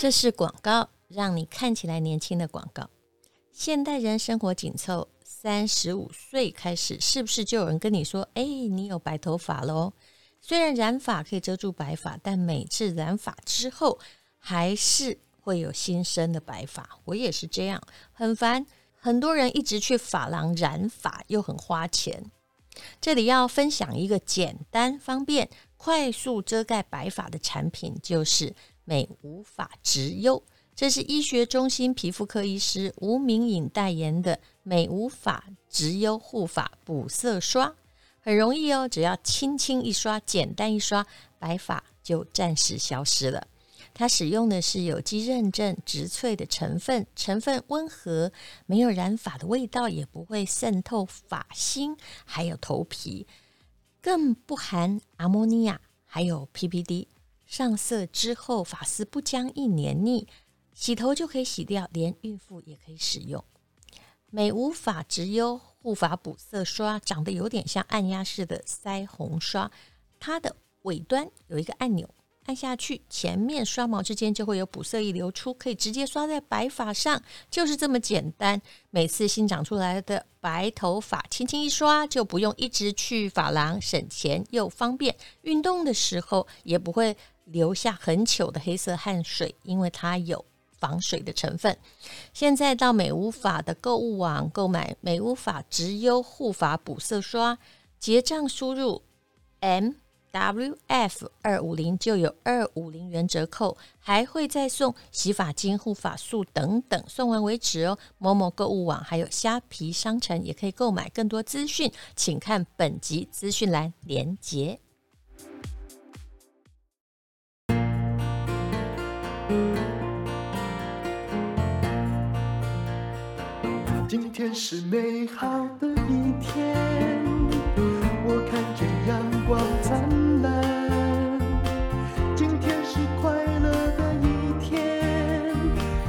这是广告，让你看起来年轻的广告。现代人生活紧凑，三十五岁开始，是不是就有人跟你说：“哎，你有白头发喽？”虽然染发可以遮住白发，但每次染发之后，还是会有新生的白发。我也是这样，很烦。很多人一直去发廊染发，又很花钱。这里要分享一个简单、方便、快速遮盖白发的产品，就是。美无法植优，这是医学中心皮肤科医师吴明颖代言的美无法植优护发补色刷，很容易哦，只要轻轻一刷，简单一刷，白发就暂时消失了。它使用的是有机认证植萃的成分，成分温和，没有染发的味道，也不会渗透发芯，还有头皮，更不含阿莫尼亚，还有 PPD。上色之后，发丝不僵硬黏腻，洗头就可以洗掉，连孕妇也可以使用。美无法植优护发补色刷长得有点像按压式的腮红刷，它的尾端有一个按钮，按下去，前面刷毛之间就会有补色液流出，可以直接刷在白发上，就是这么简单。每次新长出来的白头发，轻轻一刷，就不用一直去发廊，省钱又方便。运动的时候也不会。留下很糗的黑色汗水，因为它有防水的成分。现在到美乌法的购物网购买美乌法植优护发补色刷，结账输入 M W F 二五零就有二五零元折扣，还会再送洗发精、护发素等等，送完为止哦。某某购物网还有虾皮商城也可以购买。更多资讯，请看本集资讯栏连结。今天是美好的一天，我看见阳光灿烂。今天是快乐的一天，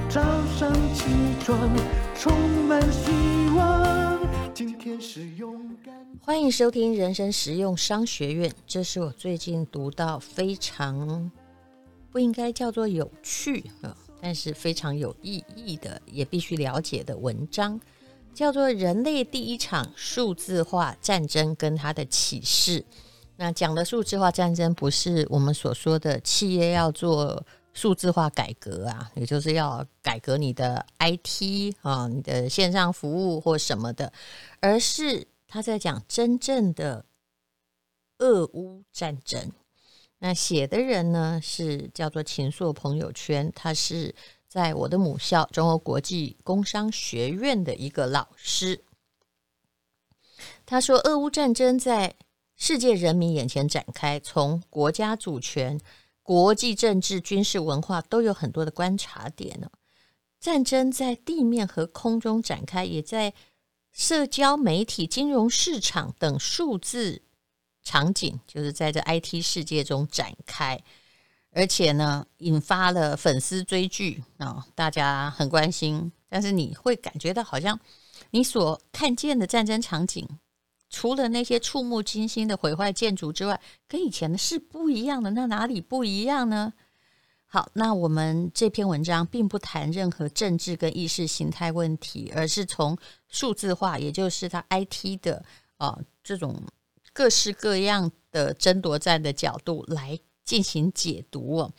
早上起床充满希望。今天是勇敢。欢迎收听人生实用商学院，这是我最近读到非常。不应该叫做有趣啊，但是非常有意义的，也必须了解的文章，叫做《人类第一场数字化战争跟它的启示》。那讲的数字化战争，不是我们所说的企业要做数字化改革啊，也就是要改革你的 IT 啊，你的线上服务或什么的，而是他在讲真正的俄乌战争。那写的人呢，是叫做秦朔朋友圈，他是在我的母校中欧国际工商学院的一个老师。他说，俄乌战争在世界人民眼前展开，从国家主权、国际政治、军事、文化都有很多的观察点呢。战争在地面和空中展开，也在社交媒体、金融市场等数字。场景就是在这 IT 世界中展开，而且呢，引发了粉丝追剧啊、大家很关心。但是你会感觉到，好像你所看见的战争场景，除了那些触目惊心的毁坏建筑之外，跟以前的是不一样的。那哪里不一样呢？好，那我们这篇文章并不谈任何政治跟意识形态问题，而是从数字化，也就是它 IT 的啊、这种。各式各样的争夺战的角度来进行解读哦。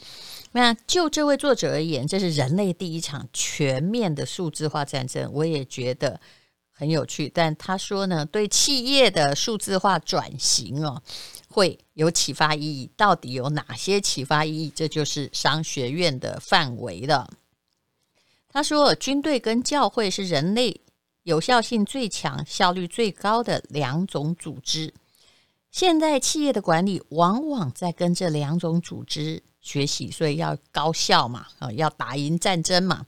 那就这位作者而言，这是人类第一场全面的数字化战争，我也觉得很有趣。但他说呢，对企业的数字化转型哦，会有启发意义。到底有哪些启发意义？这就是商学院的范围了。他说，军队跟教会是人类有效性最强、效率最高的两种组织。现代企业的管理往往在跟这两种组织学习，所以要高效嘛，啊，要打赢战争嘛。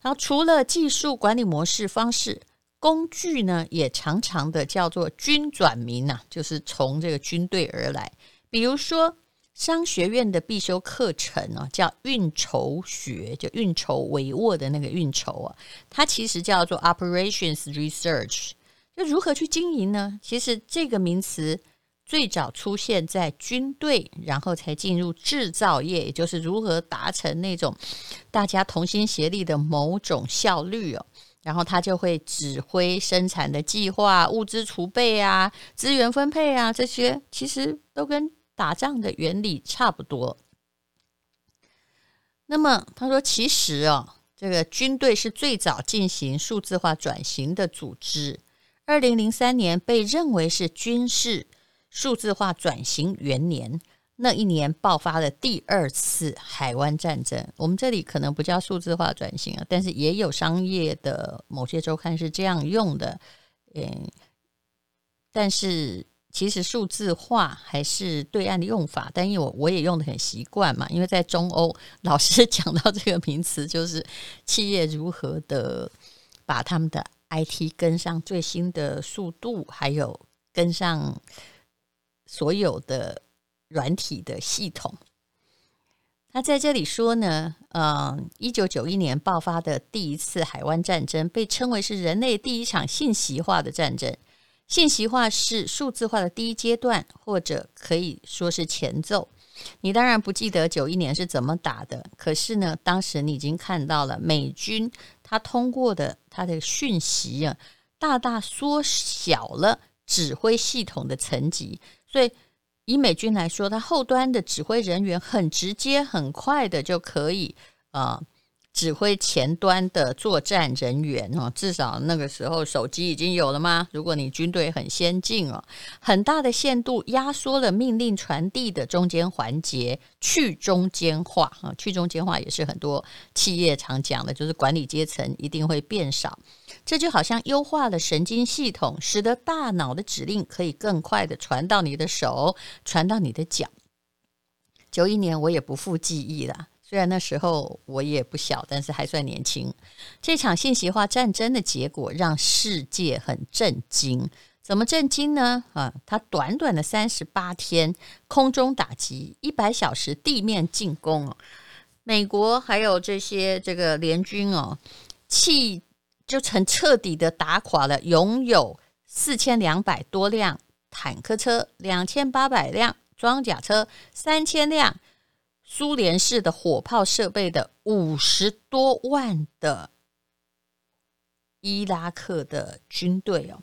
然后除了技术管理模式方式，工具呢也常常的叫做军转民呐，就是从这个军队而来。比如说商学院的必修课程啊，叫运筹学，就运筹帷幄的那个运筹啊，它其实叫做 Operations Research，就如何去经营呢？其实这个名词。最早出现在军队，然后才进入制造业，也就是如何达成那种大家同心协力的某种效率哦。然后他就会指挥生产的计划、物资储备啊、资源分配啊，这些其实都跟打仗的原理差不多。那么他说，其实哦，这个军队是最早进行数字化转型的组织。二零零三年被认为是军事数字化转型元年。那一年爆发了第二次海湾战争。我们这里可能不叫数字化转型啊，但是也有商业的某些周刊是这样用的。嗯，但是其实数字化还是对岸的用法，但因为我我也用得很习惯嘛，因为在中欧老师讲到这个名词，就是企业如何的把他们的 IT 跟上最新的速度，还有跟上所有的。软体的系统，他在这里说呢，嗯，一九九一年爆发的第一次海湾战争被称为是人类第一场信息化的战争。信息化是数字化的第一阶段，或者可以说是前奏。你当然不记得九一年是怎么打的，可是呢，当时你已经看到了美军他通过的他的讯息啊，大大缩小了指挥系统的层级，所以。以美军来说，他后端的指挥人员很直接、很快的就可以啊。指挥前端的作战人员哦，至少那个时候手机已经有了吗？如果你军队很先进哦，很大的限度压缩了命令传递的中间环节，去中间化啊，去中间化也是很多企业常讲的，就是管理阶层一定会变少。这就好像优化了神经系统，使得大脑的指令可以更快地传到你的手，传到你的脚。九一年我也不复记忆了。虽然那时候我也不小，但是还算年轻。这场信息化战争的结果让世界很震惊。怎么震惊呢？啊，它短短的三十八天空中打击，一百小时地面进攻，美国还有这些这个联军哦，气就成彻底的打垮了拥有四千两百多辆坦克车、两千八百辆装甲车、三千辆。苏联式的火炮设备的五十多万的伊拉克的军队哦，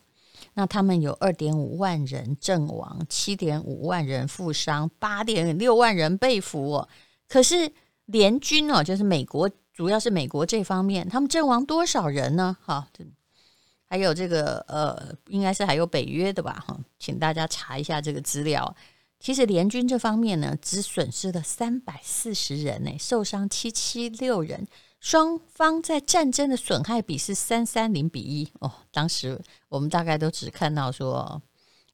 那他们有二点五万人阵亡，七点五万人负伤，八点六万人被俘哦。可是联军哦，就是美国，主要是美国这方面，他们阵亡多少人呢？哈，还有这个呃，应该是还有北约的吧？哈，请大家查一下这个资料。其实联军这方面呢，只损失了三百四十人呢，受伤七七六人。双方在战争的损害比是三三零比一哦。当时我们大概都只看到说，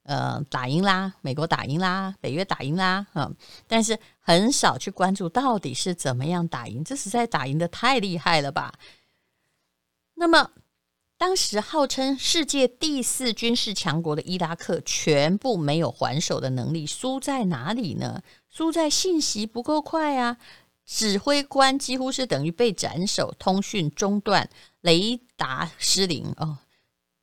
呃，打赢啦，美国打赢啦，北约打赢啦，嗯，但是很少去关注到底是怎么样打赢。这实在打赢的太厉害了吧？那么。当时号称世界第四军事强国的伊拉克，全部没有还手的能力，输在哪里呢？输在信息不够快啊！指挥官几乎是等于被斩首，通讯中断，雷达失灵哦。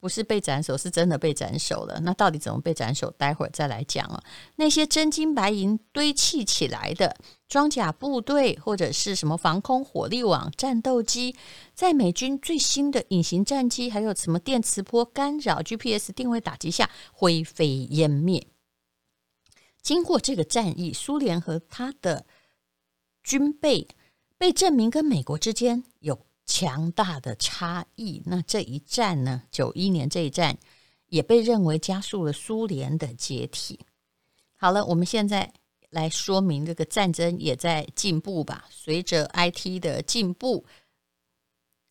不是被斩首，是真的被斩首了。那到底怎么被斩首？待会儿再来讲啊。那些真金白银堆砌起来的装甲部队，或者是什么防空火力网、战斗机，在美军最新的隐形战机，还有什么电磁波干扰、GPS 定位打击下，灰飞烟灭。经过这个战役，苏联和他的军备被证明跟美国之间有。强大的差异。那这一战呢？九一年这一战也被认为加速了苏联的解体。好了，我们现在来说明这个战争也在进步吧。随着 IT 的进步，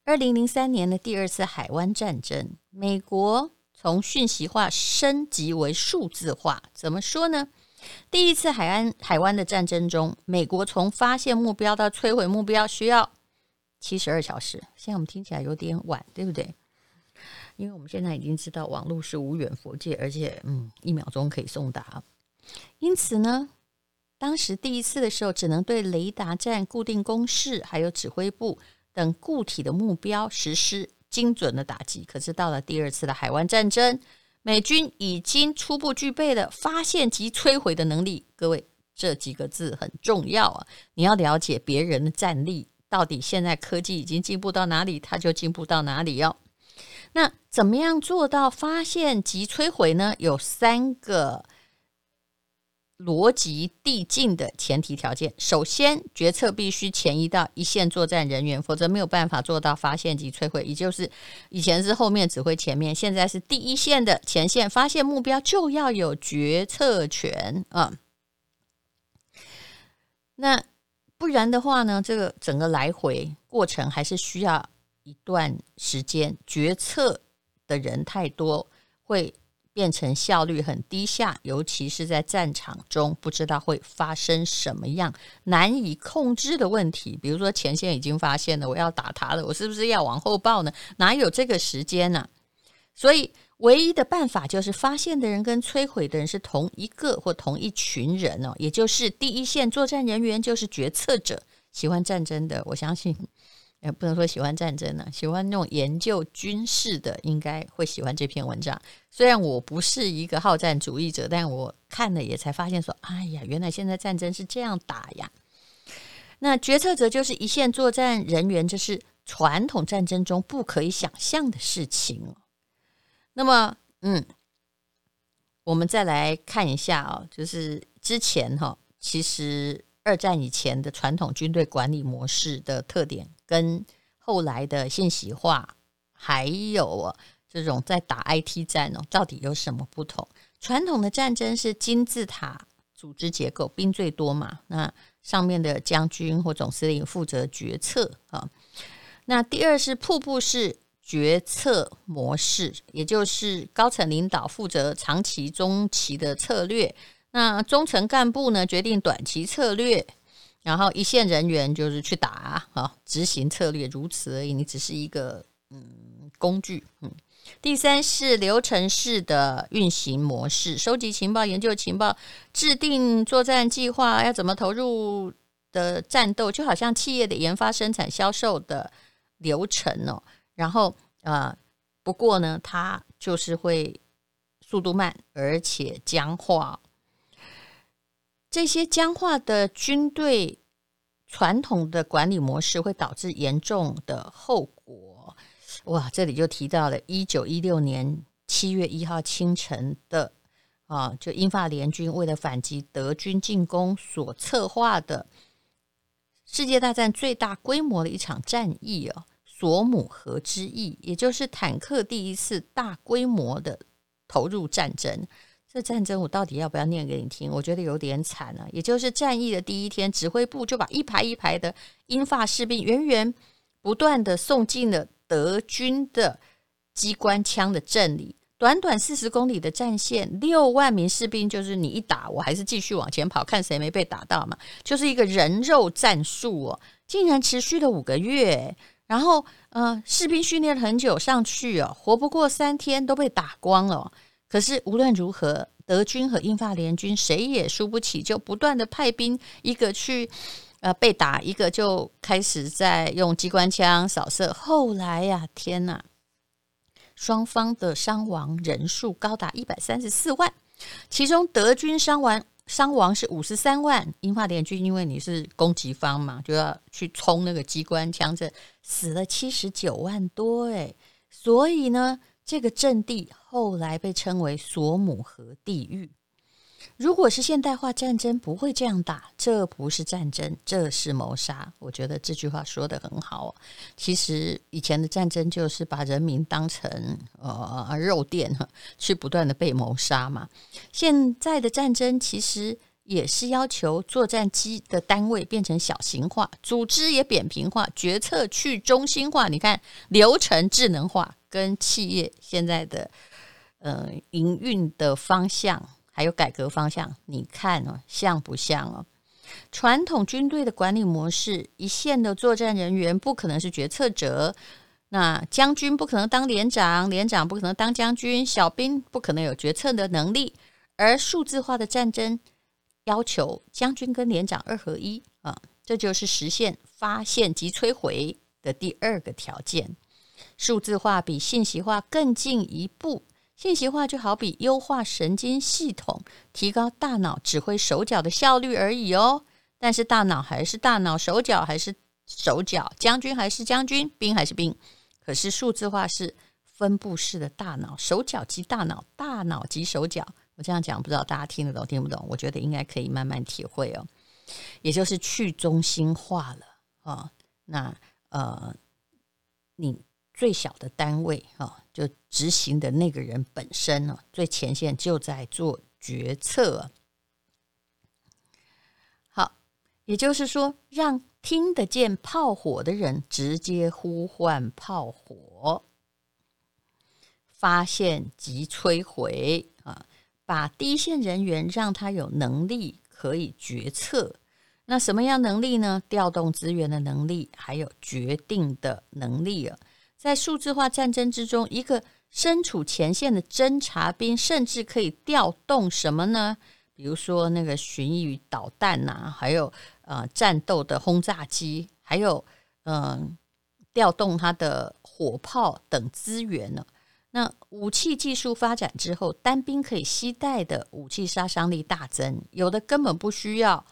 二零零三年的第二次海湾战争，美国从讯息化升级为数字化。怎么说呢？第一次海岸海湾的战争中，美国从发现目标到摧毁目标需要。七十二小时，现在我们听起来有点晚，对不对？因为我们现在已经知道网络是无远佛界，而且嗯，一秒钟可以送达。因此呢，当时第一次的时候，只能对雷达站、固定工事还有指挥部等固体的目标实施精准的打击。可是到了第二次的海湾战争，美军已经初步具备了发现及摧毁的能力。各位，这几个字很重要啊！你要了解别人的战力，到底现在科技已经进步到哪里，它就进步到哪里哟。那怎么样做到发现及摧毁呢？有三个。逻辑递进的前提条件，首先决策必须前移到一线作战人员，否则没有办法做到发现及摧毁。也就是以前是后面指挥前面，现在是第一线的前线，发现目标就要有决策权啊。那不然的话呢，这个整个来回过程还是需要一段时间，决策的人太多会。变成效率很低下，尤其是在战场中，不知道会发生什么样难以控制的问题。比如说，前线已经发现了，我要打他了，我是不是要往后报呢？哪有这个时间呢？所以，唯一的办法就是发现的人跟摧毁的人是同一个或同一群人哦，也就是第一线作战人员就是决策者。喜欢战争的，我相信。也不能说喜欢战争呢、喜欢那种研究军事的，应该会喜欢这篇文章。虽然我不是一个好战主义者，但我看了也才发现说，哎呀，原来现在战争是这样打呀。那决策者就是一线作战人员，这是传统战争中不可以想象的事情。那么，嗯，我们再来看一下啊，就是之前哈，其实。二战以前的传统军队管理模式的特点，跟后来的信息化，还有这种在打 IT 战哦，到底有什么不同？传统的战争是金字塔组织结构，兵最多嘛，那上面的将军或总司令负责决策啊。那第二是瀑布式决策模式，也就是高层领导负责长期、中期的策略。那中层干部呢，决定短期策略，然后一线人员就是去打啊，执行策略，如此而已。你只是一个嗯工具，嗯。第三是流程式的运行模式，收集情报、研究情报、制定作战计划，要怎么投入的战斗，就好像企业的研发、生产、销售的流程哦。然后呃，不过呢，它就是会速度慢，而且僵化。这些僵化的军队传统的管理模式会导致严重的后果。哇，这里就提到了一九一六年七月一号清晨的啊，就英法联军为了反击德军进攻所策划的世界大战最大规模的一场战役哦，索姆河之役，也就是坦克第一次大规模的投入战争。这战争我到底要不要念给你听？我觉得有点惨啊。也就是战役的第一天，指挥部就把一排一排的英法士兵源源不断的送进了德军的机关枪的阵里。短短四十公里的战线，六万名士兵，就是你一打，我还是继续往前跑，看谁没被打到嘛。就是一个人肉战术哦，竟然持续了五个月。然后，呃，士兵训练了很久，上去哦，活不过三天，都被打光了。可是无论如何，德军和英法联军谁也输不起，就不断的派兵，一个去呃被打，一个就开始在用机关枪扫射。后来呀，天哪，双方的伤亡人数高达一百三十四万，其中德军伤亡伤亡是五十三万，英法联军因为你是攻击方嘛，就要去冲那个机关枪，阵死了七十九万多诶，所以呢。这个阵地后来被称为索姆河地狱。如果是现代化战争，不会这样打。这不是战争，这是谋杀。我觉得这句话说得很好。其实以前的战争就是把人民当成呃肉垫，去不断的被谋杀嘛。现在的战争其实也是要求作战机的单位变成小型化，组织也扁平化，决策去中心化。你看流程智能化。跟企业现在的呃营运的方向还有改革方向，你看哦，像不像哦？传统军队的管理模式，一线的作战人员不可能是决策者，那将军不可能当连长，连长不可能当将军，小兵不可能有决策的能力。而数字化的战争要求将军跟连长二合一啊，这就是实现发现及摧毁的第二个条件。数字化比信息化更进一步，信息化就好比优化神经系统，提高大脑指挥手脚的效率而已哦。但是大脑还是大脑，手脚还是手脚，将军还是将军，兵还是兵。可是数字化是分布式的大脑，手脚及大脑，大脑及手脚。我这样讲，不知道大家听得懂听不懂？我觉得应该可以慢慢体会哦。也就是去中心化了啊、哦。那呃，你。最小的单位啊，就执行的那个人本身呢，最前线就在做决策。好，也就是说，让听得见炮火的人直接呼唤炮火，发现及摧毁啊，把第一线人员让他有能力可以决策。那什么样能力呢？调动资源的能力，还有决定的能力啊。在数字化战争之中，一个身处前线的侦察兵，甚至可以调动什么呢？比如说那个巡弋导弹呐、还有呃战斗的轰炸机，还有嗯、呃、调动它的火炮等资源呢。那武器技术发展之后，单兵可以携带的武器杀伤力大增，有的根本不需要。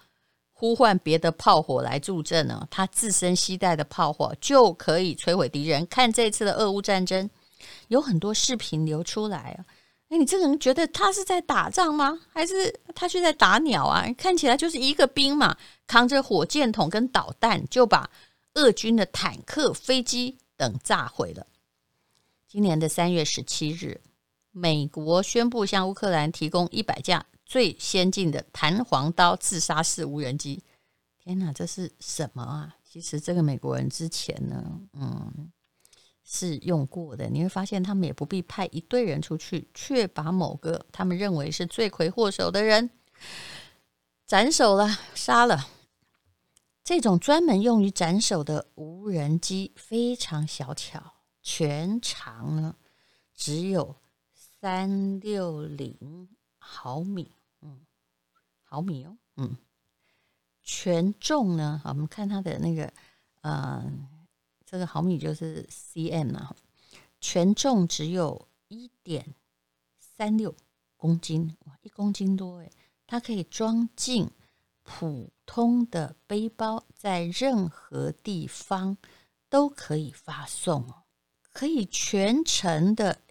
呼唤别的炮火来助阵呢，他自身携带的炮火就可以摧毁敌人。看这次的俄乌战争，有很多视频流出来啊！哎，你这个人觉得他是在打仗吗？还是他是在打鸟啊？看起来就是一个兵嘛，扛着火箭筒跟导弹，就把俄军的坦克、飞机等炸毁了。今年的三月十七日，美国宣布向乌克兰提供一百架。最先进的弹簧刀自杀式无人机，天哪，这是什么啊？其实这个美国人之前呢，嗯，是用过的。你会发现，他们也不必派一队人出去，却把某个他们认为是罪魁祸首的人斩首了、杀了。这种专门用于斩首的无人机非常小巧，全长呢只有三六零毫米。毫米哦，嗯，权重呢？好，我们看它的那个，呃，这个毫米就是 cm 啊，权重只有一点三六公斤，哇，一公斤多诶，它可以装进普通的背包，在任何地方都可以发送哦，可以全程的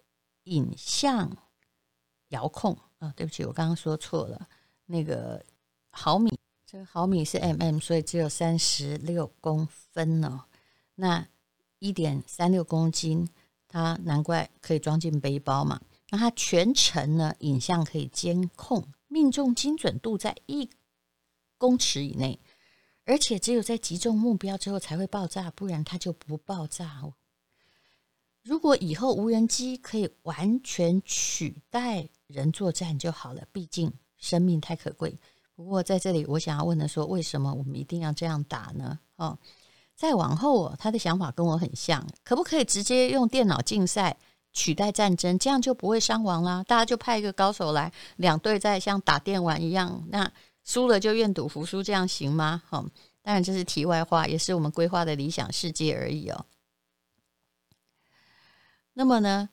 影像遥控啊，哦，对不起，我刚刚说错了。那个毫米，这个毫米是 mm，所以只有三十六公分、哦。那一点三六公斤，它难怪可以装进背包嘛。那它全程呢，影像可以监控，命中精准度在一公尺以内，而且只有在击中目标之后才会爆炸，不然它就不爆炸哦。如果以后无人机可以完全取代人作战就好了，毕竟。生命太可贵，不过在这里我想要问的说，为什么我们一定要这样打呢？哦，再往后，他的想法跟我很像，可不可以直接用电脑竞赛取代战争？这样就不会伤亡啦。大家就派一个高手来，两队在像打电玩一样，那输了就愿赌服输，这样行吗？哦，当然这是题外话，也是我们规划的理想世界而已哦。那么呢，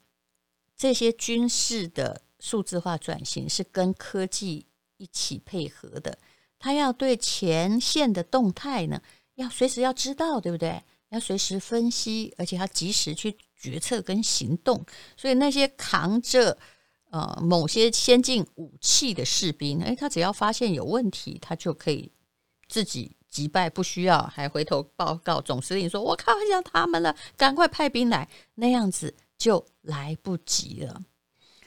这些军事的。数字化转型是跟科技一起配合的，他要对前线的动态呢，要随时要知道，对不对？要随时分析，而且要及时去决策跟行动。所以那些扛着呃某些先进武器的士兵，诶，他只要发现有问题，他就可以自己击败，不需要还回头报告总司令说：“我靠，要他们了，赶快派兵来。”那样子就来不及了。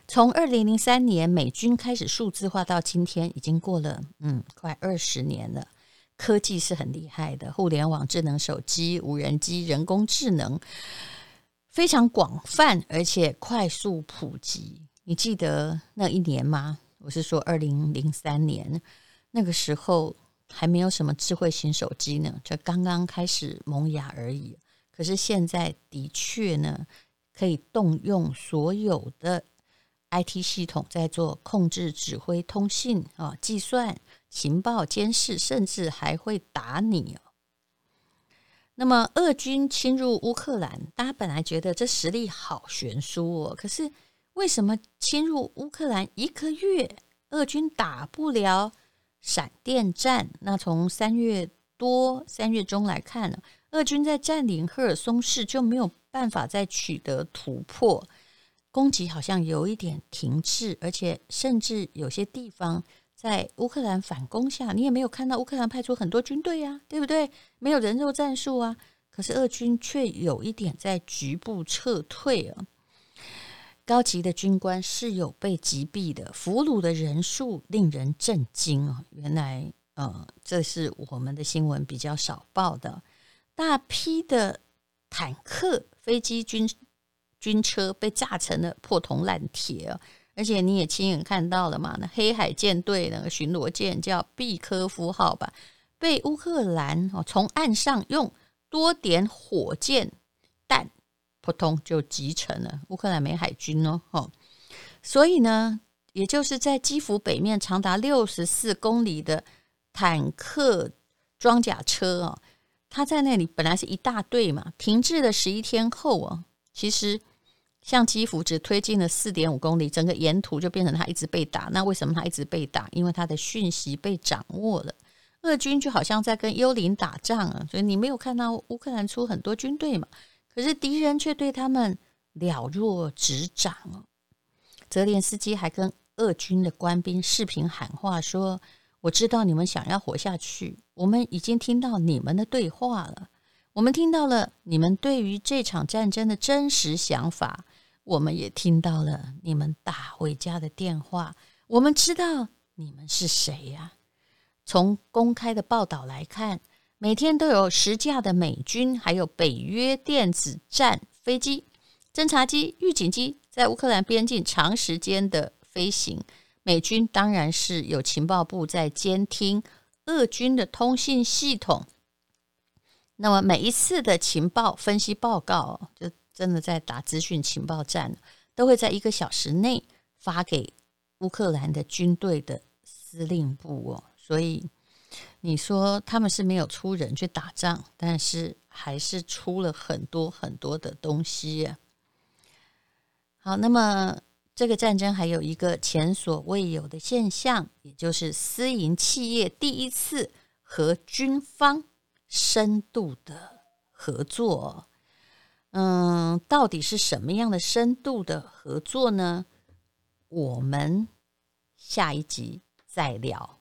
从二零零三年美军开始数字化到今天，已经过了嗯快二十年了。科技是很厉害的，互联网、智能手机、无人机、人工智能非常广泛，而且快速普及。你记得那一年吗？我是说二零零三年，那个时候还没有什么智慧型手机呢，就刚刚开始萌芽而已。可是现在的确呢，可以动用所有的。IT 系统在做控制、指挥、通信啊、计算、情报、监视，甚至还会打你哦。那么，俄军侵入乌克兰，大家本来觉得这实力好悬殊哦。可是，为什么侵入乌克兰一个月，俄军打不了闪电战？那从三月多三月中来看呢，俄军在占领赫尔松市就没有办法再取得突破，攻击好像有一点停滞，而且甚至有些地方在乌克兰反攻下，你也没有看到乌克兰派出很多军队啊，对不对？没有人肉战术啊，可是俄军却有一点在局部撤退啊。高级的军官是有被击毙的，俘虏的人数令人震惊啊！原来，呃，这是我们的新闻比较少报的，大批的坦克、飞机、军军车被炸成了破铜烂铁！而且你也亲眼看到了嘛，那黑海舰队那个巡逻舰叫毕科夫号吧，被乌克兰哦从岸上用多点火箭弹。扑通就击沉了，乌克兰没海军哦，哦，所以呢，也就是在基辅北面长达六十四公里的坦克装甲车哦，他在那里本来是一大队嘛，停滞了十一天后啊，其实向基辅只推进了四点五公里，整个沿途就变成他一直被打。那为什么他一直被打？因为他的讯息被掌握了，俄军就好像在跟幽灵打仗啊，所以你没有看到乌克兰出很多军队嘛。可是敌人却对他们了若指掌哦。泽连斯基还跟俄军的官兵视频喊话说：“我知道你们想要活下去，我们已经听到你们的对话了，我们听到了你们对于这场战争的真实想法，我们也听到了你们打回家的电话，我们知道你们是谁呀？从公开的报道来看。”每天都有十架的美军，还有北约电子战飞机、侦察机、预警机在乌克兰边境长时间的飞行。美军当然是有情报部在监听俄军的通信系统。那么每一次的情报分析报告，就真的在打资讯情报战，都会在一个小时内发给乌克兰的军队的司令部哦，所以。你说他们是没有出人去打仗，但是还是出了很多很多的东西啊。好，那么这个战争还有一个前所未有的现象，也就是私营企业第一次和军方深度的合作。嗯，到底是什么样的深度的合作呢？我们下一集再聊。